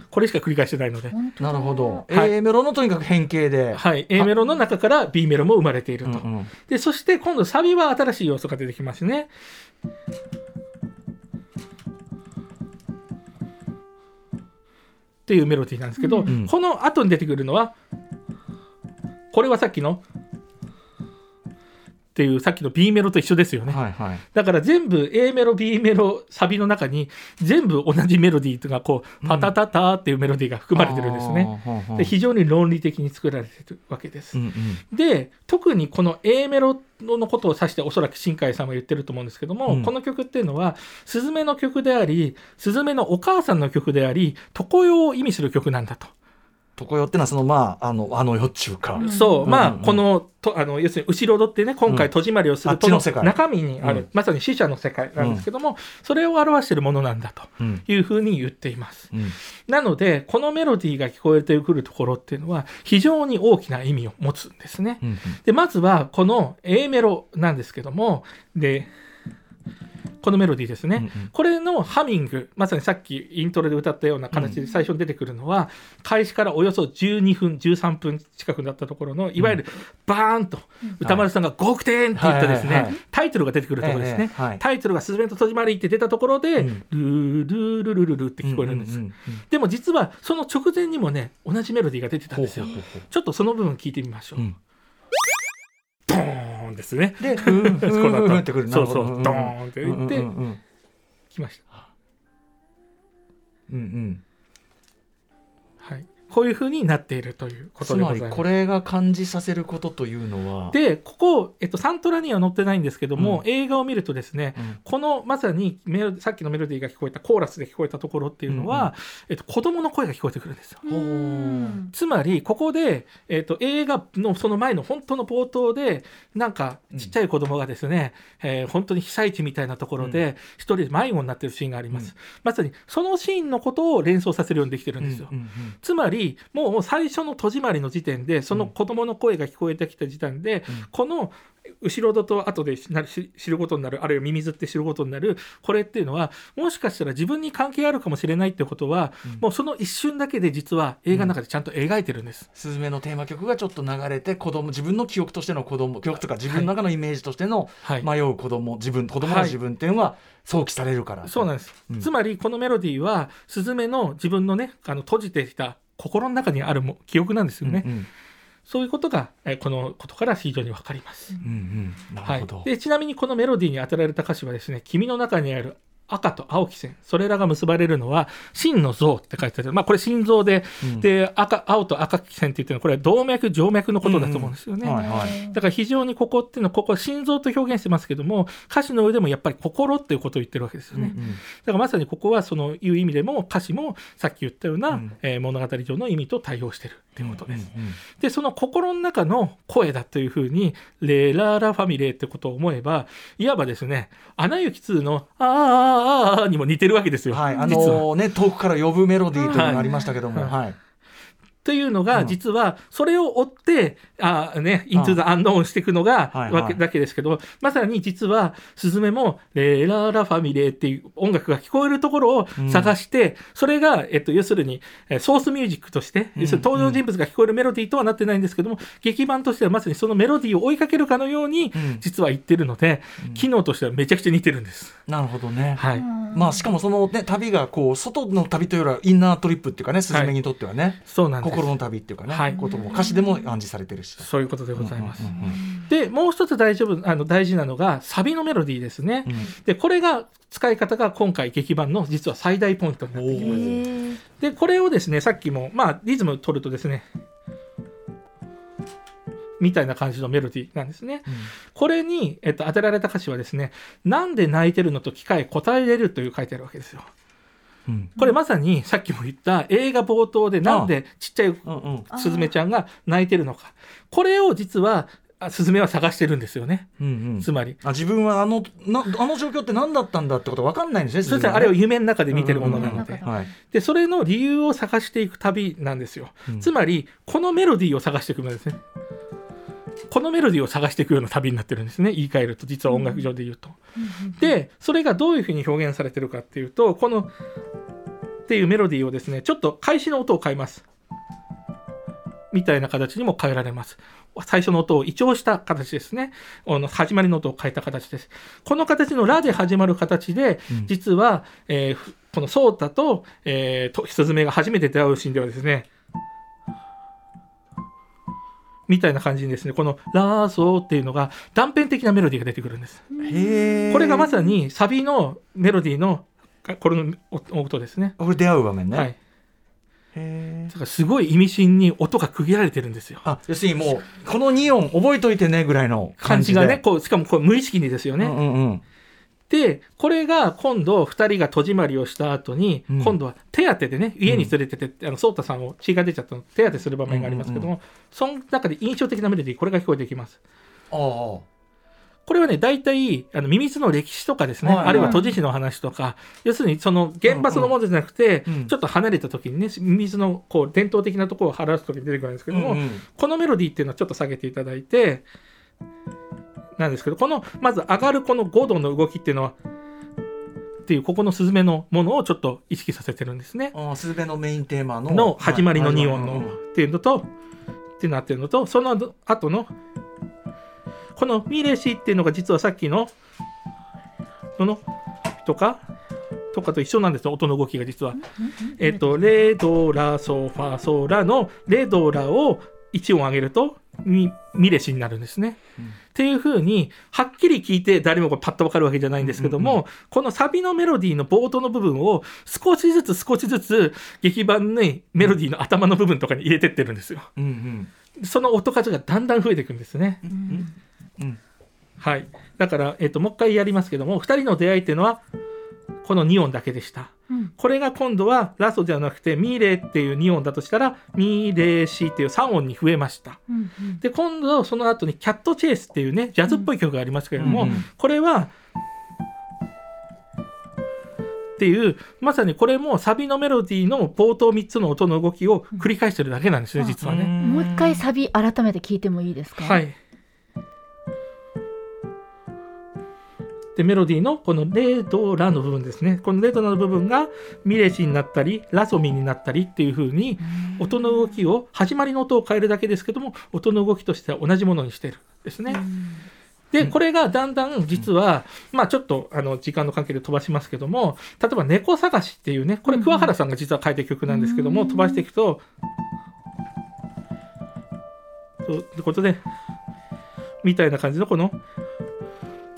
これしか繰り返してないので、
なるほど、
はい。
A メロのとにかく変形で、
はい、A メロの中から B メロも生まれていると。
うんうん。
でそして今度サビは新しい要素が出てきますね。っていうメロディーなんですけど、
うん。
この後に出てくるのはこれはさっきのっていうさっきの B メロと一緒ですよね。
はいはい
だから全部 A メロ B メロサビの中に全部同じメロディーがこうパタタタっていうメロディーが含まれてるんですね。
ん
で非常に論理的に作られてるわけです
う。んうん
で特にこの A メロのことを指しておそらく新海さんは言ってると思うんですけども、
うん
この曲っていうのはスズメの曲でありスズメのお母さんの曲であり常世を意味する曲なんだと。
常世ってのはそのまああのあの世っちゅうか、
うん。
そう、まあ、このとあの要するに後ろ戸ってね今回戸締まりをす
あ
ると
っちの世界。
中身にある、
うん。
まさに死者の世界なんですけども、それを表しているものなんだと
うん。
いうふうに言っています。
うん。
なのでこのメロディーが聞こえてくるところっていうのは非常に大きな意味を持つんですね。
うん。
でまずはこの A メロなんですけどもでこのメロディーですね、
うんうん。
これのハミングまさにさっきイントロで歌ったような形で最初に出てくるのは、開始からおよそ12分13分近くだったところのいわゆるバーンと歌丸さんが「5億点!」って言ったですね、タイトルが出てくるところですね、タイトルが「すずめと戸締まり」って出たところで「
うん。
ルールールルルル」って聞こえるんです、
うううん
でも実はその直前にもね同じメロディーが出てたんですよちょっとその部分聞いてみましょう、
うん
ドーンですね。
でふんふんふんふんってくる。
そうそうドーンって言って
うんうんうん
きました、
うんうん。
はい、こういう風になっているということ
つまり
でございます。
これが感じさせることというのは
でここ、えっと、サントラには載ってないんですけども、
うん。
映画を見るとですね
うん。
このまさにメロさっきのメロディーが聞こえたコーラスで聞こえたところっていうのは、
うん。うん
えっと、子供の声が聞こえてくるんですよ。つまりここで、えっと映画のその前の本当の冒頭でなんかちっちゃい子供がですね、えー本当に被災地みたいなところで一人で迷子になってるシーンがあります、
うん。
まさにそのシーンのことを連想させるようにできてるんですよ、
うんうん。
つまりもう最初の戸締まりの時点でその子供の声が聞こえてきた時点で、
うん。
この後ろ戸と後で知ることになるあるいはミミズって知ることになるこれっていうのはもしかしたら自分に関係あるかもしれないってことは、もうその一瞬だけで実は映画の中でちゃんと描いてるんです。
スズメのテーマ曲がちょっと流れて子供自分の記憶としての子供記憶とか自分の中のイメージとしての
はい。
迷う子供自分子供の自分っていうのは想起されるから、
そうなんです、
うん。
つまりこのメロディーはスズメの自分のねあの閉じてきた心の中にあるも記憶なんですよね、
うんうん。
そういうことが、えーこのことから非常にわかります、
うんうん。な
はい
るほど、、
でちなみにこのメロディーに当てられた歌詞はですね「君の中にある赤と青き線。それらが結ばれるのは真の像」って書いてある。まあこれ心臓で、
うん。
で赤青と赤き線って言ってるのはこれは動脈静脈のことだと思うんですよね、
うんはいはい。
だから非常にここっていうのはここ心臓と表現してますけども歌詞の上でもやっぱり心っていうことを言ってるわけですよね、
うん
だからまさにここはそのいう意味でも歌詞もさっき言ったような、
うん。
えー物語上の意味と対応してるっていうことです。
うんうん
でその心の中の声だというふうに「レララファミレー」ってことを思えばいわばですね「アナ雪2」の「あーあーあー」にも似てるわけですよ、
はい、あ。のね遠くから呼ぶメロディーというのがありましたけども、
はい。
はい、
というの
うん。
が実はそれを追ってあーね「イントゥ・ザ・アンノーン」していくのが
はいはい。
わけだけですけどまさに実はスズメも「レララファミレー」っていう音楽が聞こえるところを探してそれがえっと要するにえーソースミュージックとして
うん。
登場人物が聞こえるメロディーとはなってないんですけども劇版としてはまさにそのメロディーを追いかけるかのように
うん。
実は言ってるので
うん。
機能としてはめちゃくちゃ似てるんです。
なるほどね、
はい。
まあしかもそのね旅がこう外の旅というよりはインナートリップっていうかねスズメにとってはね、
そうなんです
心の旅っていうかね、
はい
ことも歌詞でも暗示されてるし
そういうことでございます。
うんうんうん
でもう一つ大丈夫あの大事なのがサビのメロディーですね。
うん
でこれが使い方が今回劇版の実は最大ポイントになってきます。でこれをですねさっきもまあリズム取るとですねみたいな感じのメロディーなんですね。これに、えっと、当てられた歌詞はですね「なんで泣いてるの?」と機械答えれるという書いてあるわけですよ。
うん。
これまさにさっきも言った映画冒頭でなんでちっちゃいスズメちゃんが泣いてるのか。これを実はあスズメは探してるんですよね。
うんうん。
つまり。
あ自分はあのなあの状況って何だったんだってこと分かんないんですね
そあれを夢の中で見てるものなので。
はい。
でそれの理由を探していく旅なんですよ、
うん。
つまりこのメロディーを探していくのですねこのメロディーを探していくような旅になってるんですね。言い換えると実は音楽上で言うと、でそれがどういうふうに表現されてるかっていうとこのっていうメロディーをですねちょっと開始の音を変えます。みたいな形にも変えられます。最初の音を異調した形ですね。あの始まりの音を変えた形です。この形の「ラ」で始まる形で、
うん。
実は、えーふこのソータと,、えー、とスズメが初めて出会うシーンではですねみたいな感じにですねこの「ラーソー」っていうのが断片的なメロディーが出てくるんですこれがまさにサビのメロディーのこれの音ですね。
これ出会う場面ね、
はい。だからすごい意味深に音が区切られてるんですよ。
あ要するにもうこの2音覚えといてねぐらいの感じ
がね、こうしかもこう無意識にですよね。
うんうんうん
で、これが今度2人が戸締まりをした後に、
うん。
今度は手当てでね、家に連れてって、あの、ソータさんを血が出ちゃったの。手当てする場面がありますけども、
うん
その中で印象的なメロディー、これが聞こえてきます。
ああ。
これはね、大体、あの、ミミズの歴史とかですね、
はい
あるいは都知事の話とか、要するにその現場そのものじゃなくて、
うんうん。
ちょっと離れた時にね、ミミズのこう伝統的なところを表す時に出てくるんですけども、
うんうん。
このメロディーっていうのはちょっと下げていただいて、なんですけど、この、まず上がるこの5度の動きっていうのは、っていう、ここのスズメのものをちょっと意識させてるんですね。
ああスズメのメインテーマの
の始まりの2音のっていうのと、ってなってるのと、その後の、このミレシっていうのが実はさっきの、この、とか、とかと一緒なんですよ、音の動きが実は。えっと、レドラソファソラのレドラを1音上げるとミミレシになるんですね。
うん
っていう風にはっきり聞いて誰もこうパッとわかるわけじゃないんですけども、
うんうん
このサビのメロディーの冒頭の部分を少しずつ少しずつ劇版にメロディーの頭の部分とかに入れてってるんですよ。
うん
その音数がだんだん増えていくんですね。
うんうん
はい。だから、えっと、もう一回やりますけども、2人の出会いっていうのはこの2音だけでした。
うん
これが今度はラストではなくてミレっていう2音だとしたらミレシっていう3音に増えました。
うんうん
で今度その後に「キャット・チェイス」っていうねジャズっぽい曲がありますけれども、
うんうん
これはっていうまさにこれもサビのメロディーの冒頭3つの音の動きを繰り返してるだけなんですね、実はね。
もう一回サビ改めて聞いてもいいですか？
はい。でメロディーのこのレドラの部分ですねこのレドラの部分がミレジになったりラソミになったりっていう風に音の動きを始まりの音を変えるだけですけども音の動きとしては同じものにしてるですね。でこれがだんだん実は、まあちょっとあの時間の関係で飛ばしますけども例えば「猫探し」っていうねこれ桑原さんが実は書いた曲なんですけども、飛ばしていくと。ということでみたいな感じのこの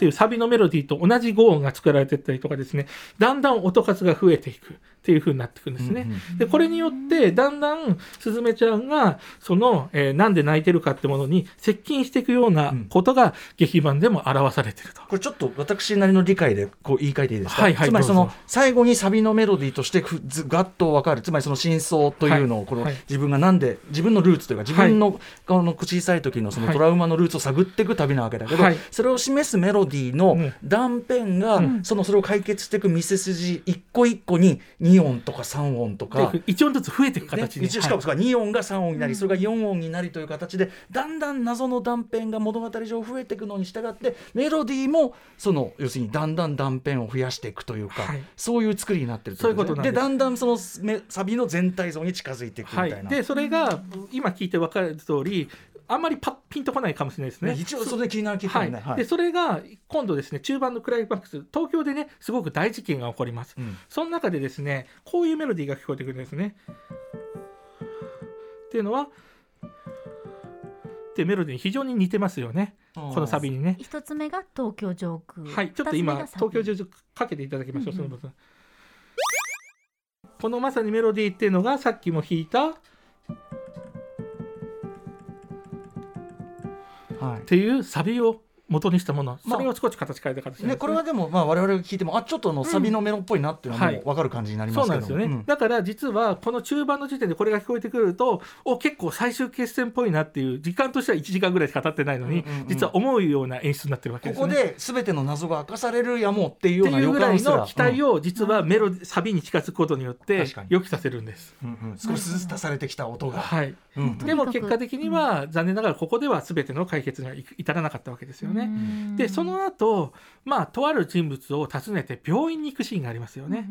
っていうサビのメロディーと同じ語音が作られてったりとかですねだんだん音数が増えていく。っていう風になっていくんですね。でこれによってだんだんすずめちゃんがその、えー、なんで泣いてるかってものに接近していくようなことが劇版でも表されてると。
これちょっと私なりの理解でこう言い換えていいですか、
はいはい、
つまりその最後にサビのメロディーとしてふずガッと分かる。つまりその真相というのをこの、自分がなんで自分のルーツというか自分の,、この小さい時のそのトラウマのルーツを探っていく旅なわけだけど、それを示すメロディーの断片が、うん、そのそれを解決していく見せ筋一個一個に2音とか3音とか。
1音ずつ増えていく形に、
ね、しかもそれが2音が3音になり、それが4音になりという形でだんだん謎の断片が物語上増えていくのに従ってメロディーもその要するにだんだん断片を増やしていくというか、はい、そういう作りになってる
そういうこと
でだんだんそのサビの全体像に近づいていくみたいな。はい、
でそれが今聞いて分かる通りあんまりパッピンとこないかもしれないですね。
一応それで気になる気
がね、はい、でそれが今度ですね中盤のクライマックス東京でねすごく大事件が起こります。うん、その中でですねこういうメロディーが聞こえてくるんですね。っていうのはでメロディーに非常に似てますよね。このサビにね。
一つ目が東京上空。
はい、ちょっと今東京上空かけていただきましょう、うんうん、その部分。このまさにメロディーっていうのがさっきも弾いたっていうサビを元にしたもの、それを少し形変えた形、
ね、ね、これはでもまあ我々が聞いてもあちょっとのサビのメロっぽいなっていうのはもう分かる感じになりますけど、
うんはい、そうなんですよね、うん、だから実はこの中盤の時点でこれが聞こえてくるとお結構最終決戦っぽいなっていう時間としては1時間ぐらいしか経ってないのに、うんうんうん、実は思うような演出になってるわけです、ね、
ここで全ての謎が明かされるやもっていうような
予感の期待を実はメロ、サビに近づくことによって予期させるんです、
うんうん、少しずつ足されてきた音が、
はい、うん、でも結果的には残念ながらここでは全ての解決には至らなかったわけですよね。でその後まあとある人物を訪ねて病院に行くシーンがありますよね。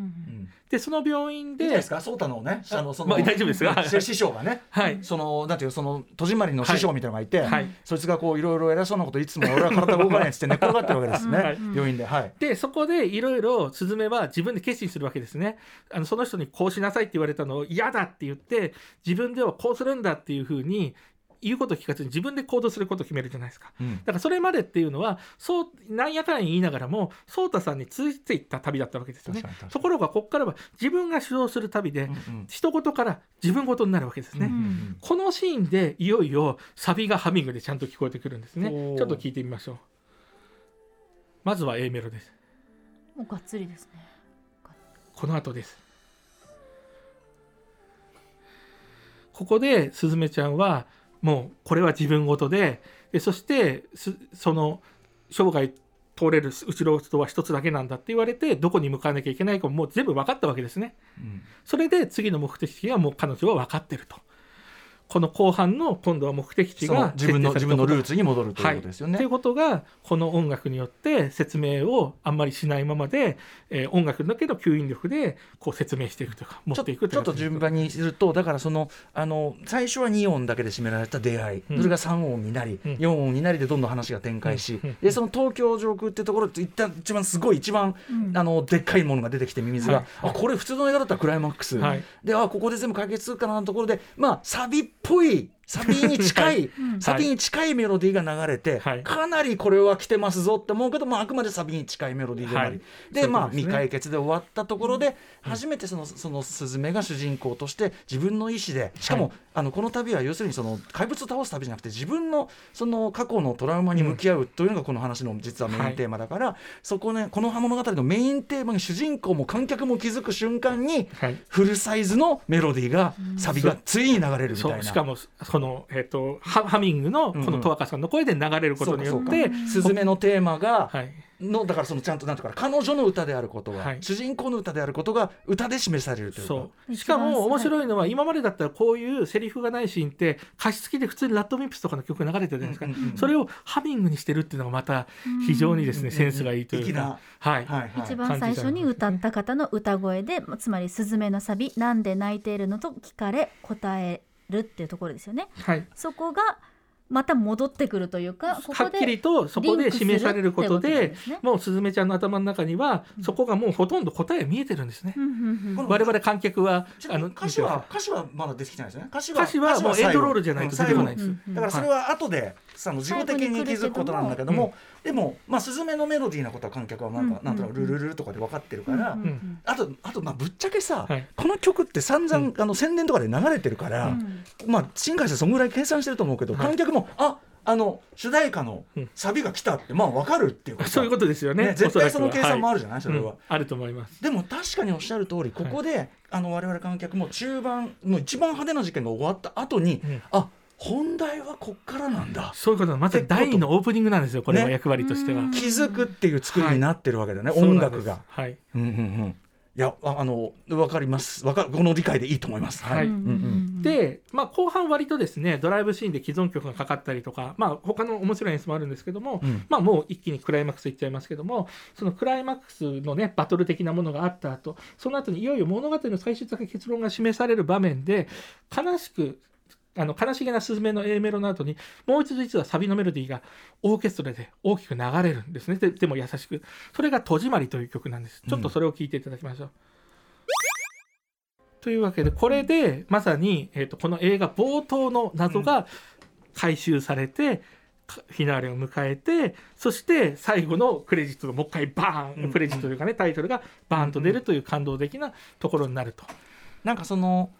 でその病院でいい
ですか？そうたのね。あのその、ま
あ、大丈夫ですが。
師匠がね、
はい、
そのなんていうその戸締まりの師匠みたいなのがいて、はい、そいつがこういろいろ偉そうなこといつも俺は体動かないっつって寝っ転がってるわけですね、はい、病院で。はい、
でそこでいろいろスズメは自分で決心するわけですね。あのその人にこうしなさいって言われたのを嫌だって言って自分ではこうするんだっていうふうに言うこと聞かずに自分で行動することを決めるじゃないですか、うん、だからそれまでっていうのはそうなんやかんや言いながらも颯太さんについていった旅だったわけですよね。ところがここからは自分が主導する旅で、うんうん、一言から自分事になるわけですね、うんうん、このシーンでいよいよサビがハミングでちゃんと聞こえてくるんですね。ちょっと聞いてみましょう。まずは A メロです。
もうがっつりですね。
この後です。ここでスズメちゃんはもうこれは自分事ででそしてその生涯通れる後ろ人は一つだけなんだって言われてどこに向かわなきゃいけないかももう全部分かったわけですね。うん、それで次の目的地はもう彼女は分かってると。この後半の今度は目的地が
自分の自分のルーツに戻るということですよね。
と、はい、いうことがこの音楽によって説明をあんまりしないままで、えー、音楽だけど吸引力でこう説明していくというか持っていく。
ちょっと順番にするとだからそのあの最初は2音だけで締められた出会い、うん、それが3音になり、うん、4音になりでどんどん話が展開し、うん、でその東京上空っていうところ一旦一番すごい一番、あのでっかいものが出てきてミミズが、はい、あこれ普通の映画だったらクライマックス、はい、であここで全部解決するかなのところでまあサビっぽいサビに近い、サビに近いメロディーが流れて、はい、かなりこれは来てますぞって思うけど、まあ、あくまでサビに近いメロディーであり、はい、で、まあ、未解決で終わったところで、初めてそのそのスズメが主人公として自分の意思でしかも、はい、あのこの旅は要するにその怪物を倒す旅じゃなくて自分のその過去のトラウマに向き合うというのがこの話の実はメインテーマだから、そこねこの物語のメインテーマに主人公も観客も気づく瞬間に、フルサイズのメロディーが、サビがついに流れるみたいな。
しかもその、えーとハミングのこの十若さんの声で流れることによって、
スズメのテーマが、はい。のだからそのちゃんとなんていうかな彼女の歌であることが、
はい。
主人公の歌であることが歌で示されるというか。
そう。しかも面白いのは今までだったらこういうセリフがないシーンって歌詞付きで普通にラッドミップスとかの曲が流れてるじゃないですか、
うんうんうん
それをハミングにしてるっていうのがまた非常にですね、
うん
センスがいいというか、はい、
はいはい。
一番最初に歌った方の歌声でつまり「スズメのサビなんで泣いているの?」と聞かれ答えるっていうところですよね。
はい、
そこがまた戻ってくるというかここで
はっきりとそこで示されることで
ね。
もうすずめちゃんの頭の中にはそこがもうほとんど答え見えてるんですね。
うんうんうん。
この
我々観客は
ちなみに歌詞は歌詞はまだ出てきてないですよね。歌詞
歌詞はもうエンドロールじゃないと出てこないんです。
うん。うん
だからそれは後で、その自己的に気づくことなんだけども、でもまあスズメのメロディーなことは観客はなんか、
うん。
なんとなくルルルとかで分かってるから、あとあとまあぶっちゃけさ、
はい。
この曲って散々、あの宣伝とかで流れてるから、
うん。
まあ新海さんそんぐらい計算してると思うけど、
はい。
観客もああの主題歌の
うん。
サビが来たってまあ分かるっていうかさ
そういうことですよね。
ね絶対その計算もあ
る
るじゃない、それは。
あると思います。
でも確かにおっしゃる通りここで、あの我々観客も中盤の一番派手な事件が終わった後に、
うん。
あ本題はこっからなんだ、
そういうこと。まさに第二のオープニングなんですよ。これは
ね。
役割としては。
うん。
気づくっていう作りになってるわけだよね、
そうなんです。
音楽が。
はい。
うんうんうん。いやああの分かります。わかこの理解でいいと思います。
はい。
うんうんうん。
で、まあ、後半割とですねドライブシーンで既存曲がかかったりとか、まあ、他の面白い演出もあるんですけども、
うん。
まあ、もう一気にクライマックスいっちゃいますけどもそのクライマックスのねバトル的なものがあった後その後にいよいよ物語の最終的な結論が示される場面で悲しくあの悲しげなスズメの A メロの後にもう一度実はサビのメロディーがオーケストラで大きく流れるんですね。ででも優しく。それが「戸締まり」という曲なんです。ちょっとそれを聞いていただきましょう。というわけでこれでまさに、えー、とこの映画冒頭の謎が回収されて、かフィナーレを迎えてそして最後のクレジットがもう一回バーン、
うん。
クレジットというかねタイトルがバーンと出るという感動的なところになると。
なんかその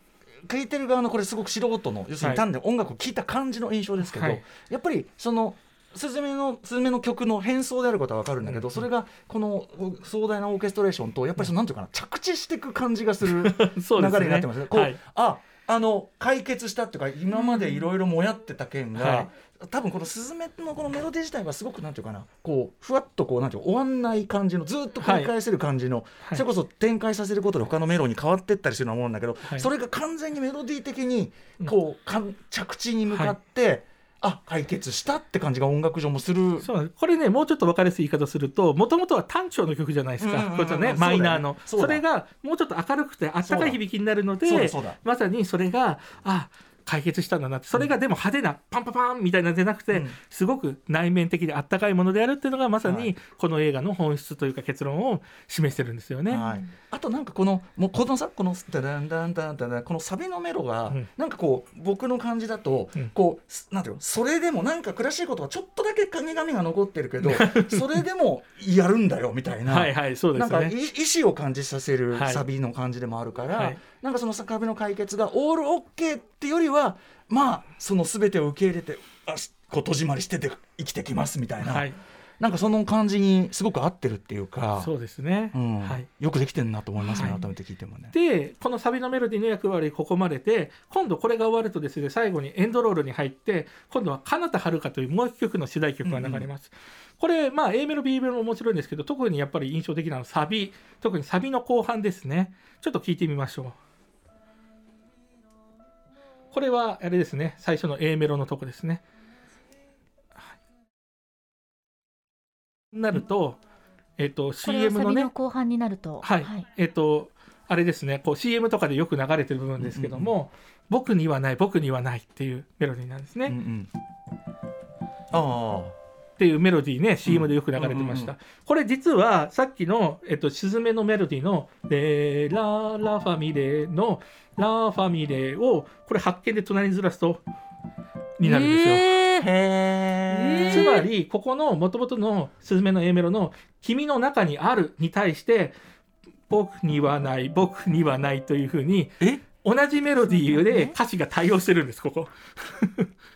聞いてる側のこれすごく素人の要する
はい。
に単に音楽を聴いた感じの印象ですけど、
はい。
やっぱりそのスズメのスズメの曲の変奏であることは分かるんだけど、
うん。
それがこの壮大なオーケストレーションとやっぱりそのなんていうかな着地していく感じがする 流れになってます。ね。こう
はい。
ああの解決したっていうか今までいろいろもやってた件が、
はい。
多分このスズメのこのメロディー自体はすごくなんていうかなこうふわっとこうなんていうか終わんない感じのずっと繰り返せる感じの、
はい。
それこそ展開させることで他のメロに変わってったりするようなもんだけど、
はい。
それが完全にメロディー的にこう、かん着地に向かって、あ解決したって感じが音楽上もする。
そうこれねもうちょっと分かりやすい言い方するともともとは単調の曲じゃないですか、
うんうんうん
こねマイナーの。
そ
れがもうちょっと明るくてあったかい響きになるのでまさにそれがあ解決したんだなって。それがでも派手なパンパパンみたいなんじゃなくて、
うん。
すごく内面的であったかいものであるっていうのがまさ
はい。
にこの映画の本質というか結論を示してるんですよね。
はい、あとなんかこのもうこのさこのダダンダンダンダンダンこのサビのメロが、
うん。
なんかこう僕の感じだと、
うん。
こうすなんていうのそれでもなんか悔しいことがちょっとだけ神々が残ってるけど それでもやるんだよみたいな。
はいはいそうで
なんか。意志を感じさせる
はい。
サビの感じでもあるから、
はい
なんかそのサビの解決がオールオッケーってよりはまあその全てを受け入れてあしこう戸締まりしてて生きてきますみたいな、
はい。
なんかその感じにすごく合ってるっていうか。
そうですね。
うん。
はい。
よくできてるなと思いますね、
はい。
改めて聞いてもね。
でこのサビのメロディーの役割ここまでで今度これが終わるとですね最後にエンドロールに入って今度は「彼方遥か」というもう一曲の主題曲が流れます、これまあ A メロ B メロも面白いんですけど特にやっぱり印象的なのはサビ。特にサビの後半ですね。ちょっと聞いてみましょうこれはあれですね最初の A メロのとこですね、はい、なると、えっ、と
これは
CM のね
の後半になると、
はい、えっ、とあれですねこう CM とかでよく流れてる部分ですけども、僕にはない僕にはないっていうメロディーなんですね、っ
うんうん、あ
ていうメロディーね CM でよく流れてました、
うん
これ実はさっきの、えっと、スズメのメロディーの「レララファミレ」の「ラファミレ」をこれ発見で隣にずらすとになるんですよ、
え
あへ
つまりここの元々のスズメの A メロの「君の中にある」に対して「僕にはない僕にはない」というふうに
え？
同じメロディーで歌詞が対応してるんですここ。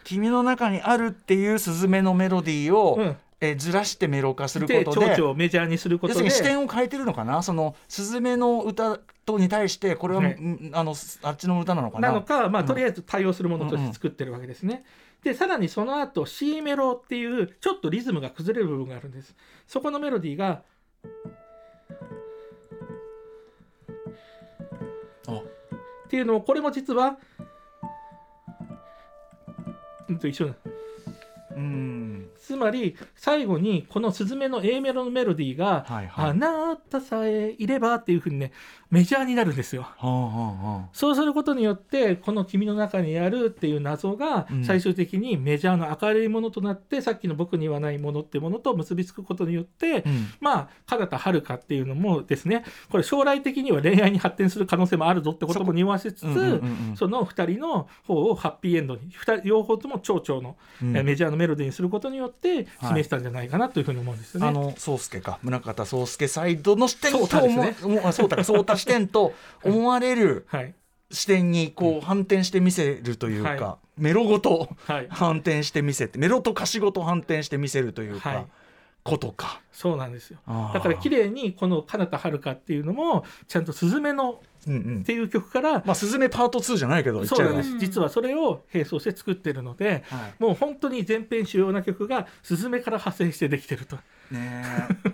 君の中にあるっていうスズメのメロディーを、
うん。
えーずらしてメロ化する
で
ことで
蝶々をメジャーにすることで。
要するに視点を変えてるのかな？その「スズメの歌」とに対してこれは、
はい。
うんあのあっちの歌なのかな？
なのか、まあ、
うん。
とりあえず対応するものとして作ってるわけですね。でさらにその後 C メロっていうちょっとリズムが崩れる部分があるんです。そこのメロディーがっていうのもこれも実はうんと一緒な
うん。
つまり最後にこのスズメの A メロのメロディーが
はいはい。
あなたさえいればっていうふうにねメジャーになるんですよ。
はあはあは
そうすることによってこの君の中にあるっていう謎が
うん。
最終的にメジャーの明るいものとなって、さっきの僕にはないものってものと結びつくことによって、
あうん。
まあ彼方遥かっていうのもですね。これ将来的には恋愛に発展する可能性もあるぞってことも匂わせつつ、
うんうんうんうん
その2人の方をハッピーエンドに両方とも蝶々の、
うん
えーメジャーのメロディーにすることによって示したんじゃないかなというふうに思うんですよね。
あの宗介か。宗介サイドの視点と
そうたですね
視点と思われる
はい。
視点にこう反転して見せるというか、
は
メロごと
はい。
反転して見せてメロと歌詞ごと反転して見せるというか、
はい。
ことか。
そうなんですよ。だから綺麗にこの「彼方遥か」っていうのもちゃんと「スズメの」
うんうん。
っていう曲から
まあ、スズメパート2じゃないけど
そうなんです。
うん。
実はそれを並走して作ってるので
はい。
もう本当に全編主要な曲がスズメから派生してできてると。
ね。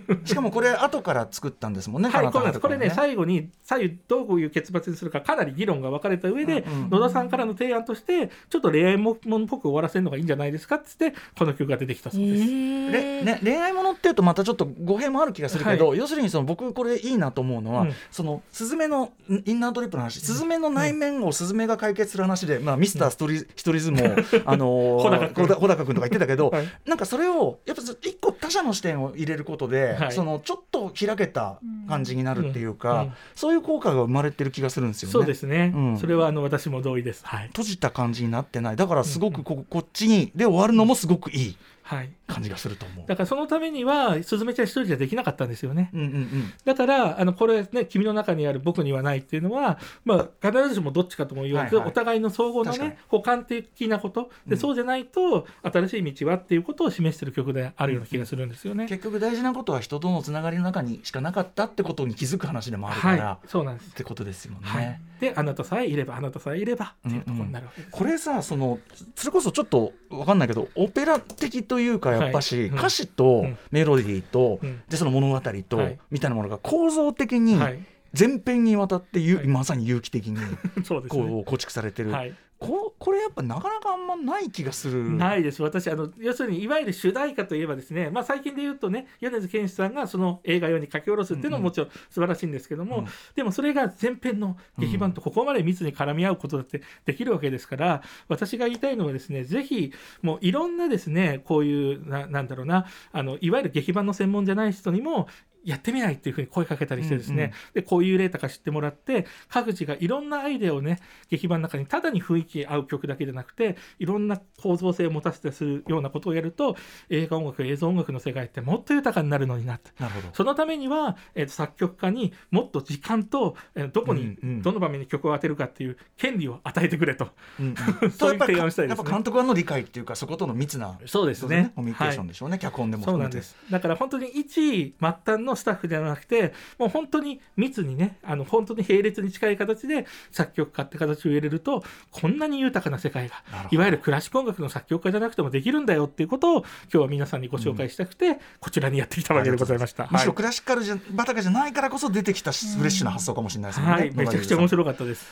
えしかもこれ後から作ったんですもんね。
はい、こうなんです。これね最後に左右どういう結末にするかかなり議論が分かれた上で、
うん。うん
野田さんからの提案としてちょっと恋愛ものっぽく終わらせるのがいいんじゃないですかっつってこの曲が出てきたそうです。
れね、恋愛ものっていうとまたちょっと語弊もある気がするけど、要するにその僕これいいなと思うのは、
うん。
そのスズメのんインナートリップの話スズメの内面をスズメが解決する話で、まあ、ミスターストリ、ストリズムを、あのー
高君
とか言ってたけど、
はい。
なんかそれをやっぱ一個他者の視点を入れることで、
はい。
そのちょっと開けた感じになるっていうか、
うんうん
そういう効果が生まれてる気がするんですよね。
そうですね、
うん。
それはあの私も同意です。はい、
閉じた感じになってない。だからすごくこ,、こっちにで終わるのもすごくいい
はい、
感じがすると思う。
だからそのためにはスズメちゃん一人じゃできなかったんですよね。
うんうんうん。
だからあのこれね君の中にある僕にはないっていうのは、まあ、必ずしもどっちかとも言わず、
はいはい。
お互いの総合のね補完的なこと。で、
うん。
そうじゃないと新しい道はっていうことを示してる曲であるような気がするんですよね。
結局大事なことは人とのつながりの中にしかなかったってことに気づく話でもあるから、
はい、そうなんです。
っ。てことですよね。
はい、であなたさえいればあなたさえいればっていうところになるわけです。
これさそのそれこそちょっと分かんないけどオペラ的というかやっぱし、
はいうん。
歌詞と
うん。
メロディーと、
うん。
でその物語と、
はい。
みたいなものが構造的に
はい、
全編にわたってゆ、
はい。
まさに有機的に。こう構築されてる、
はい、
ここれやっぱなかなかあんまない気がする。
ないです。私あの要するにいわゆる主題歌といえばですね、まあ、最近で言うとね米津玄師さんがその映画用に書き下ろすっていうのももちろん素晴らしいんですけども、
うん。
でもそれが前編の劇版とここまで密に絡み合うことだってできるわけですから私が言いたいのはですねぜひもういろんなですねこういうななんだろうなあのいわゆる劇版の専門じゃない人にもやってみないっていうふうに声かけたりしてですね、
うんうん。
でこういう例とか知ってもらって各自がいろんなアイデアをね劇版の中にただに雰囲気合う曲だけじゃなくていろんな構造性を持たせてするようなことをやると映画音楽映像音楽の世界ってもっと豊かになるのになって。
なるほど。
そのためには、えーと作曲家にもっと時間と、えーどこに、
うんうん。
どの場面に曲を当てるかっていう権利を与えてくれと。
うんうん。
そういう提案をしたいですね。
やっぱ監督側の理解っていうかそことの密な
そうです
ね。コミュニケーションでしょうね、脚本でも
そうなんです。だから本当に一末端のスタッフではなくてもう本当に密にねあの本当に並列に近い形で作曲家って形を入れるとこんなに豊かな世界がいわゆるクラシック音楽の作曲家じゃなくてもできるんだよっていうことを今日は皆さんにご紹介したくて、こちらにやってきたわけでございました。
むしろ
はい
クラシカルじゃバタカじゃないからこそ出てきたフレッシュな発想かもしれないですね。
はい、めちゃくちゃ面白かったです。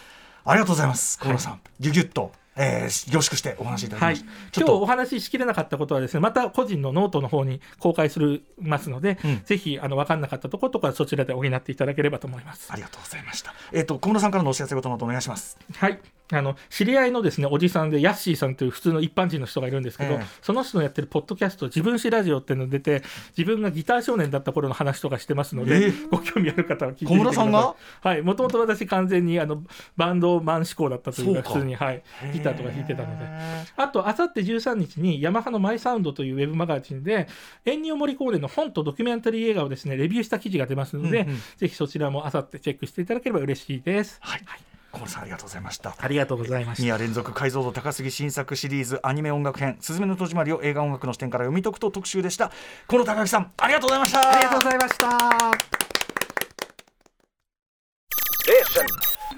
ありがとうございます。河野さん、ギュギュッと、えー、凝縮してお話しいただき
はい
ました。、ちょっと
今日お話ししきれなかったことはですねまた個人のノートの方に公開するますので、
うん
ぜひあの分かんなかったところとかそちらで補っていただければと思います
あ。りがとうございました。えっ、と小室さんからのお知らせことなどお願いします。
はいあの知り合いのですねおじさんでヤッシーさんという普通の一般人の人がいるんですけど、
ええ。
その人のやってるポッドキャスト「自分史ラジオ」っていうの出て自分がギター少年だった頃の話とかしてますので、
ええ。
ご興味ある方は聞いてみて
小室さんが？
はい。もともと私完全にあのバンドマン志向だったとい
うか
普通に、はい、ギターとか弾いてたので。
へ
あと、あさって13日に、ヤマハのマイサウンドというウェブマガジンで、エンニオ・モリコーネの本とドキュメンタリー映画をですね、レビューした記事が出ますので、
うんうん。
ぜひそちらもあさってチェックしていただければ嬉しいです。
はい小森さんありがとうございました。
ありがとうございま
2
した。
夜連続解像度高すぎ新作シリーズアニメ音楽編「すずめの戸締まり」を映画音楽の視点から読み解くと特集でした。この高木さんありがとうございました。
ありがとうございました。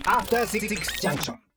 After Six Junction.